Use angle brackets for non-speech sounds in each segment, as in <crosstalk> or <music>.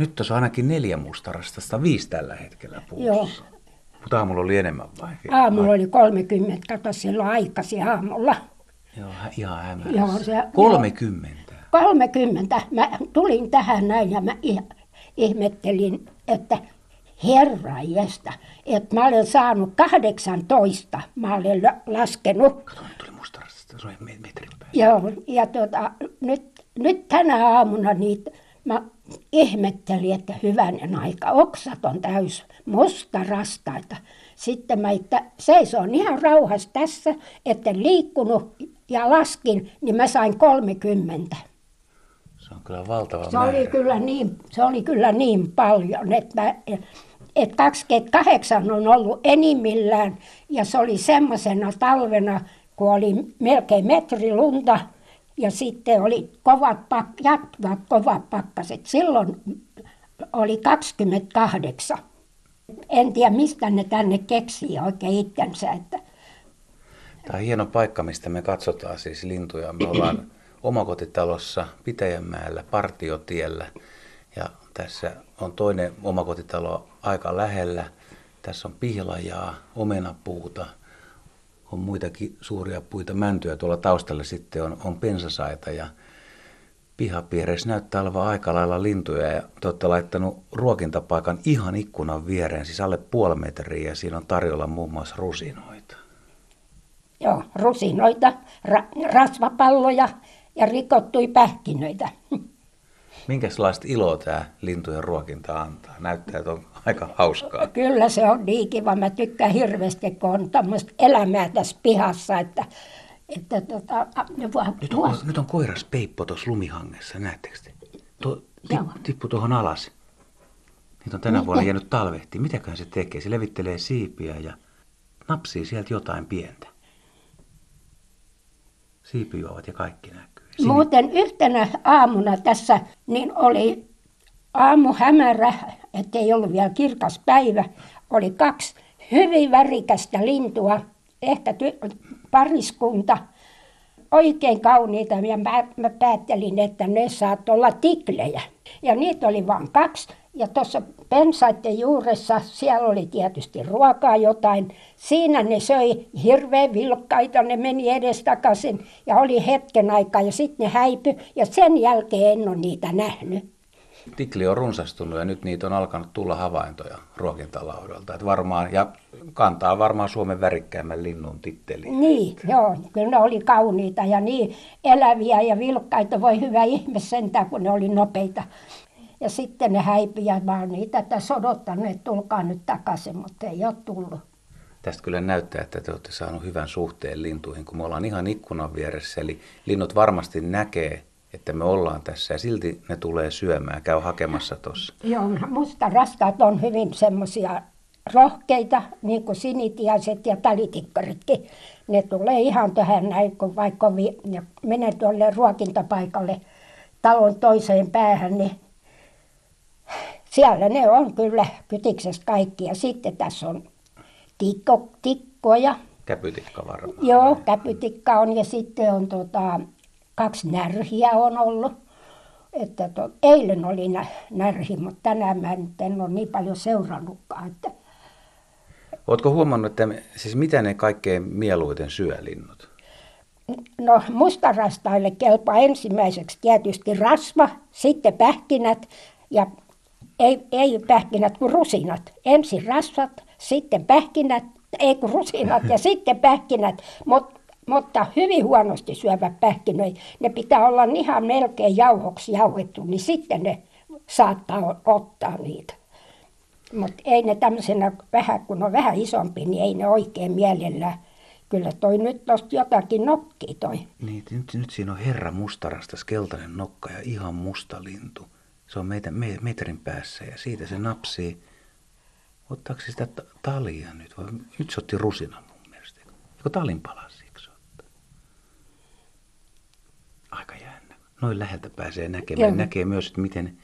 Nyt tässä on ainakin neljä mustarastasta, viisi tällä hetkellä puussa. Joo. Mutta aamulla oli enemmän vai? Aamulla oli 30, kato silloin aikaisin aamulla. Joo, ihan hämärässä. Joo, se- 30. 30. Mä tulin tähän näin ja mä ih- ihmettelin, että herra jästä, että mä olen saanut 18, mä olen la- laskenut. Kato, nyt tuli mustarastasta, se on me- metrin päässä. Joo, ja tuota, nyt, nyt tänä aamuna niitä, mä ihmettelin, että hyvänen aika, oksat on täys musta rastaita. Sitten mä että seisoin ihan rauhassa tässä, että liikkunut ja laskin, niin mä sain 30. Se on kyllä valtava Se määrä. oli kyllä niin, se oli kyllä niin paljon, että, mä, että 28 on ollut enimmillään ja se oli semmoisena talvena, kun oli melkein metri lunta ja sitten oli kovat, pak- jatkuvat kovat pakkaset. Silloin oli 28. En tiedä, mistä ne tänne keksii oikein itsensä, että Tämä on hieno paikka, mistä me katsotaan siis lintuja. Me ollaan <clears throat> omakotitalossa Pitäjänmäellä, Partiotiellä. Ja tässä on toinen omakotitalo aika lähellä. Tässä on pihlajaa, omenapuuta, on muitakin suuria puita, mäntyä. Tuolla taustalla sitten on, on pensasaita ja pihapiireissä näyttää olevan aika lailla lintuja. Ja te olette laittanut ruokintapaikan ihan ikkunan viereen, siis alle puoli metriä ja siinä on tarjolla muun muassa rusinoita. joo, rusinoita, ra- rasvapalloja ja rikottui pähkinöitä. <laughs> Minkälaista iloa tämä lintujen ruokinta antaa? Näyttää, että on aika hauskaa. Kyllä se on niin kiva. Mä tykkään hirveästi, kun on tämmöistä elämää tässä pihassa, että, että tota, voi, Nyt on, nyt on koiras Peippo tuossa lumihangessa, näettekö te? Tuo, tippu tuohon alas. Niitä on tänä Mitä? vuonna jäänyt talvehti. Mitäkään se tekee? Se levittelee siipiä ja napsii sieltä jotain pientä. Siipijuovat ja kaikki näkyy. Sini- Muuten yhtenä aamuna tässä niin oli aamu hämärä, ettei ollut vielä kirkas päivä. Oli kaksi hyvin värikästä lintua, ehkä ty- pariskunta, oikein kauniita. Ja mä, mä päättelin, että ne saat olla tiklejä. Ja niitä oli vain kaksi. Ja tuossa pensaiden juuressa, siellä oli tietysti ruokaa jotain. Siinä ne söi hirveän vilkkaita, ne meni edestakaisin ja oli hetken aikaa ja sitten ne häipy. Ja sen jälkeen en ole niitä nähnyt. Tikli on runsastunut ja nyt niitä on alkanut tulla havaintoja ruokintalaudalta. Että varmaan, ja kantaa varmaan Suomen värikkäimmän linnun titteliin. Niin, joo, kyllä ne oli kauniita ja niin eläviä ja vilkkaita. Voi hyvä ihme sentään, kun ne oli nopeita. Ja sitten ne häipyi ja mä oon niitä tässä odottanut, että tulkaa nyt takaisin, mutta ei ole tullut. Tästä kyllä näyttää, että te olette saanut hyvän suhteen lintuihin, kun me ollaan ihan ikkunan vieressä. Eli linnut varmasti näkee, että me ollaan tässä ja silti ne tulee syömään. Käy hakemassa tuossa. Joo, musta raskaat on hyvin semmoisia rohkeita, niin kuin sinitiaiset ja talitikkaritkin. Ne tulee ihan tähän näin, kun vaikka vi- ja menee tuolle ruokintapaikalle talon toiseen päähän, niin siellä ne on kyllä kytiksestä kaikki. Ja sitten tässä on tikko, tikkoja, Käpytikka varmaan. Joo, käpytikka on ja sitten on tota, kaksi närhiä on ollut. Että to, eilen oli nä, närhi, mutta tänään mä nyt en ole niin paljon seurannutkaan. Että, Oletko huomannut, että siis mitä ne kaikkein mieluiten syö linnut? no mustarastaille kelpaa ensimmäiseksi tietysti rasva, sitten pähkinät ja ei, ei pähkinät kuin rusinat. Ensin rasvat, sitten pähkinät, ei kun rusinat ja <laughs> sitten pähkinät, Mut, mutta hyvin huonosti syövät pähkinöitä. Ne pitää olla ihan melkein jauhoksi jauhettu, niin sitten ne saattaa ottaa niitä. Mutta ei ne tämmöisenä vähän, kun on vähän isompi, niin ei ne oikein mielellään. Kyllä toi nyt tosta jotakin nokkii toi. Niin, nyt, nyt siinä on herra mustarastas, keltainen nokka ja ihan musta lintu. Se on meitä, me, metrin päässä ja siitä se napsii. Ottaako sitä ta- talia nyt? Vai nyt se otti rusinan mun mielestä. Joko talin palasiko se ottaa? Aika jännä. Noin läheltä pääsee näkemään. Joo. Näkee myös, että miten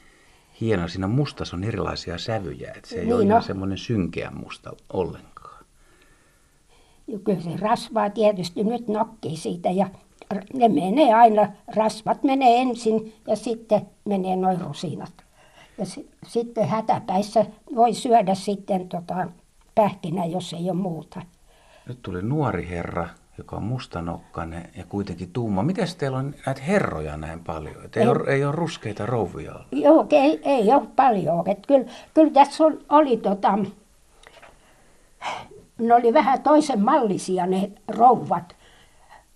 hieno siinä mustassa on erilaisia sävyjä. Että se ei Niin ole ihan on. semmoinen synkeä musta ollenkaan. Ja kyllä se rasvaa tietysti nyt nokkii siitä ja ne menee aina, rasvat menee ensin ja sitten menee noin rusinat. Ja si- sitten hätäpäissä voi syödä sitten tota, pähkinä, jos ei ole muuta. Nyt tuli nuori herra, joka on mustanokkainen ja kuitenkin tuuma. Miten teillä on näitä herroja näin paljon? Et ei, Ei. ole, ei ole ruskeita rouvia ollut. Joo, ei, ei ole paljon. Et kyllä, kyllä tässä on, oli tota, ne oli vähän toisen mallisia ne rouvat.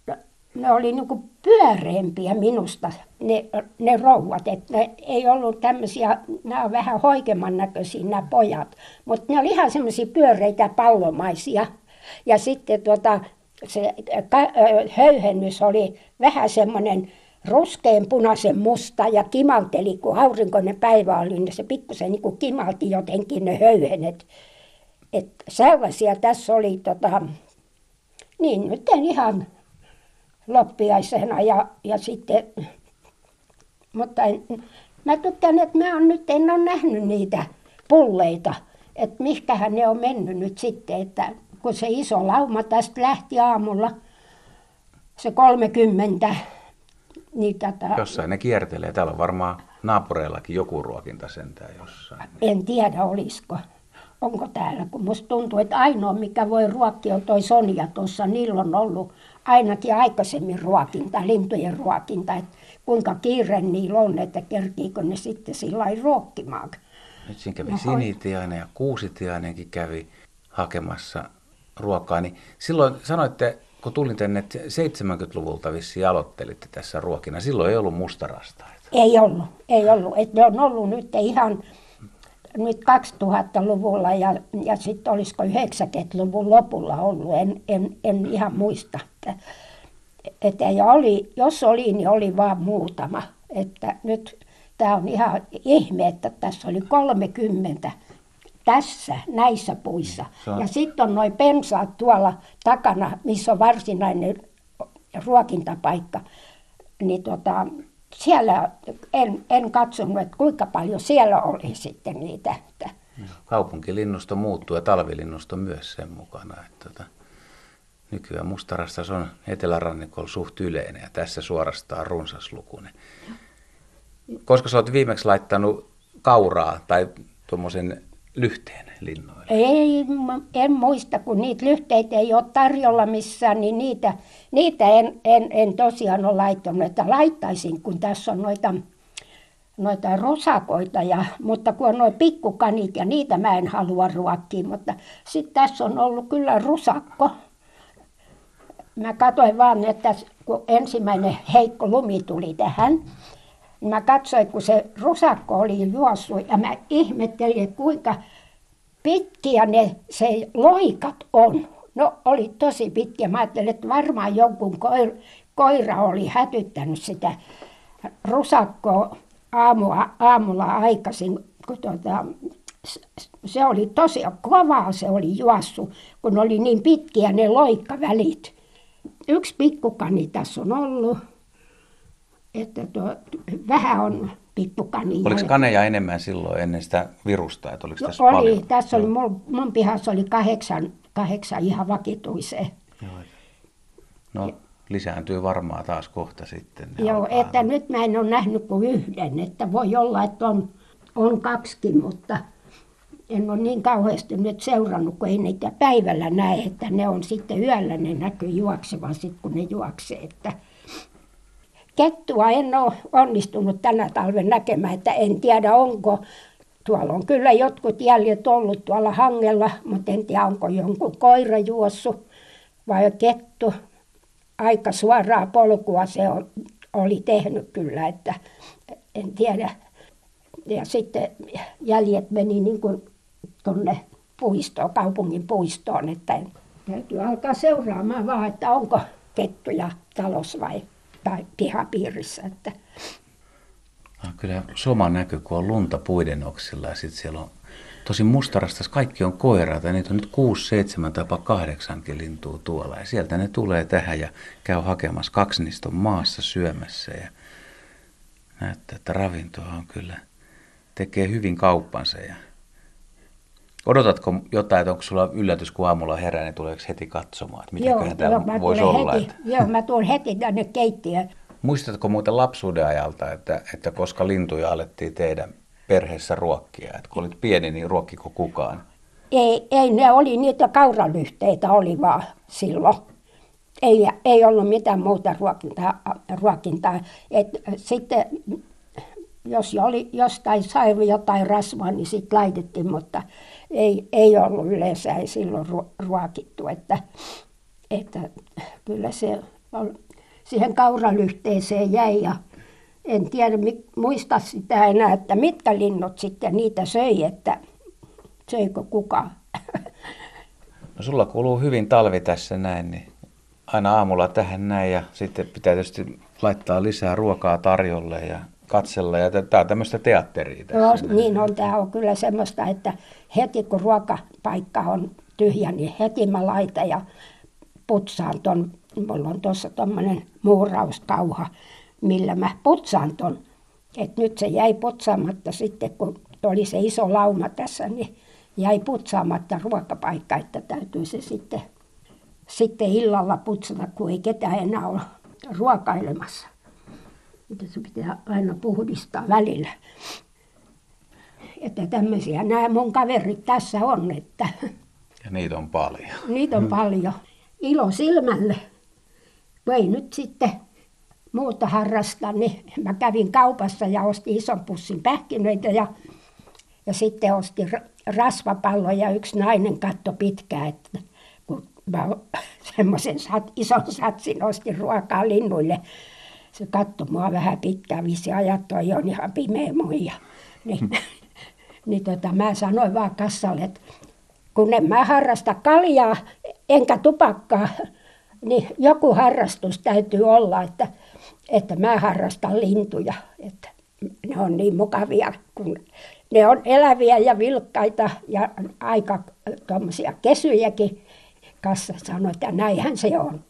No, Ne oli niinku pyöreämpiä minusta, ne, ne rouvat. Et ne ei ollut tämmöisiä, nämä on vähän hoikemman näköisiä nämä pojat. Mutta ne oli ihan semmoisia pyöreitä pallomaisia. Ja sitten tota, se ka, ö, höyhennys oli vähän semmoinen ruskean punaisen musta ja kimalteli, kun aurinkoinen päivä oli, niin se pikkusen niin kuin kimalti jotenkin ne höyhenet. Et sellaisia tässä oli, tota, niin nyt en ihan loppiaisena ja, ja sitten, mutta en, mä tykkään, että mä on nyt en ole nähnyt niitä pulleita, että mihkähän ne on mennyt nyt sitten, että kun se iso lauma tästä lähti aamulla, se 30, niin tätä, Jossain ne kiertelee. Täällä on varmaan naapureillakin joku ruokinta sentään jossain. en tiedä olisiko. Onko täällä, kun musta tuntuu, että ainoa mikä voi ruokkia on toi Sonja tuossa, niillä on ollut ainakin aikaisemmin ruokinta, lintujen ruokinta, että kuinka kiire niillä on, että kerkiikö ne sitten sillä ruokkimaan. Nyt siinä kävi No, sinitiainen ja kuusitiainenkin kävi hakemassa ruokaa. Niin silloin sanoitte, kun tulin tänne, että 70-luvulta vissiin aloittelitte tässä ruokina. Silloin ei ollut mustarastaita. Ei ollut, ei ollut. Et ne on ollut nyt ihan nyt 2000-luvulla ja, ja sitten olisiko 90-luvun lopulla ollut, en, en, en ihan muista. Että, että ja oli, jos oli, niin oli vain muutama. Että nyt tämä on ihan ihme, että tässä oli 30 tässä, näissä puissa. Se on- Ja sitten on noin pensaat tuolla takana, missä on varsinainen ruokintapaikka. Niin tota, siellä en, en katsonut, että kuinka paljon siellä oli sitten niitä. Kaupunkilinnusto muuttuu ja talvilinnusto myös sen mukana. Että tota, nykyään mustarastas on etelärannikolla suht yleinen ja tässä suorastaan runsaslukuinen. Koska sä oot viimeksi laittanut kauraa tai tuommoisen lyhteen linnoille? Ei, en muista, kun niitä lyhteitä ei ole tarjolla missään, niin niitä, niitä en, en, en tosiaan ole laittanut. Että laittaisin, kun tässä on noita, noita rosakoita, ja, mutta kun on noin pikkukanit ja niitä mä en halua ruokkia. Mutta sitten tässä on ollut kyllä rusakko. Mä katsoin vaan, että kun ensimmäinen heikko lumi tuli tähän, mä katsoin, kun se rusakko oli juossut ja mä ihmettelin, kuinka pitkiä ne se loikat on. No oli tosi pitkiä. Mä ajattelin, että varmaan jonkun koira, koira oli hätyttänyt sitä rusakkoa aamua, aamulla aikaisin, kun tuota, se oli tosi kovaa se oli juossut, kun oli niin pitkiä ne loikkavälit. Yksi pikkukani tässä on ollut, että tuo, vähän on pikkukani. Oliko kaneja enemmän silloin ennen sitä virusta, että oliko tässä oli, paljon? tässä oli, mun, mun pihassa oli kahdeksan, kahdeksan ihan vakituiseen. Joo. No lisääntyy varmaan taas kohta sitten. Joo, alkaa- että nyt mä en ole nähnyt kuin yhden, että voi olla, että on, on kaksikin, mutta en ole niin kauheasti nyt seurannut, kun ei niitä päivällä näe, että ne on sitten yöllä, ne näkyy juoksevan sitten, kun ne juoksee. Että kettua en ole onnistunut tänä talven näkemään, että en tiedä onko. Tuolla on kyllä jotkut jäljet ollut tuolla hangella, mutta en tiedä onko jonkun koira juossut vai kettu. Aika suoraa polkua se on, oli tehnyt kyllä, että en tiedä. Ja sitten jäljet meni niin kuin tuonne puistoon, kaupungin puistoon, että täytyy alkaa seuraamaan vaan, että onko kettuja talossa vai tai pihapiirissä. Että No, kyllä soma näkyy, kun on lunta puiden oksilla ja sitten siellä on tosi mustarastas, kaikki on koiraita niitä on nyt kuusi, seitsemän tai jopa kahdeksankin lintua tuolla ja sieltä ne tulee tähän ja käy hakemassa. Kaksi niistä on maassa syömässä ja näyttää, että ravintoa on kyllä, tekee hyvin kauppansa ja Odotatko jotain, että onko sulla yllätys, kun aamulla herää, niin tuleeko heti katsomaan, että mitäköhän täällä mä voisi olla? heti, Että... joo, mä tulen heti tänne keittiöön. Muistatko muuten lapsuuden ajalta, että, että koska lintuja alettiin tehdä perheessä ruokkia? Et kun olit pieni, niin ruokkiko kukaan? Ei, ei ne oli niitä kauralyhteitä oli vaan silloin. Ei, ei ollut mitään muuta ruokintaa. ruokintaa. Et sitten jos oli, jostain sai jotain rasvaa, niin sitten laitettiin, mutta ei, ei ollut yleensä ei silloin ruokittu. Että, että kyllä se siihen kauralyhteeseen jäi ja en tiedä, muista sitä enää, että mitkä linnut sitten niitä söi, että söikö kukaan. <laughs> No sulla kuuluu hyvin talvi tässä näin, niin aina aamulla tähän näin ja sitten pitää tietysti laittaa lisää ruokaa tarjolle ja katsella. Ja tämä on tämmöistä teatteria tässä. No, niin on, tämä on kyllä semmoista, että heti kun ruokapaikka on tyhjä, niin heti mä laitan ja putsaan ton, mulla on tuossa tuommoinen muurauskauha, millä mä putsaan ton. Et nyt se jäi putsaamatta sitten, kun oli se iso lauma tässä, niin jäi putsaamatta ruokapaikka, että täytyy se sitten, sitten illalla putsata, kun ei ketään enää ole ruokailemassa. Mutta se pitää aina puhdistaa välillä. Että tämmöisiä nämä mun kaverit tässä on. Että ja niitä on paljon. Niitä on paljon. Ilo silmälle. Ei nyt sitten muuta harrasta, niin mä kävin kaupassa ja ostin ison pussin pähkinöitä ja, ja sitten ostin rasvapallo ja yksi nainen katto pitkään, että kun mä <laughs> semmoisen sat, ison satsin ostin ruokaa linnuille. Se katsoi mua vähän pitkään, vissi ajattoi, on ihan pimeä muija. Niin, <laughs> niin tota, mä sanoin vaan kassalle, että kun en mä harrasta kaljaa enkä tupakkaa, niin joku harrastus täytyy olla, että, että mä harrastan lintuja. Että ne on niin mukavia, kun ne on eläviä ja vilkkaita ja aika tuommoisia kesyjäkin. Kassa sanoi, että näinhän se on.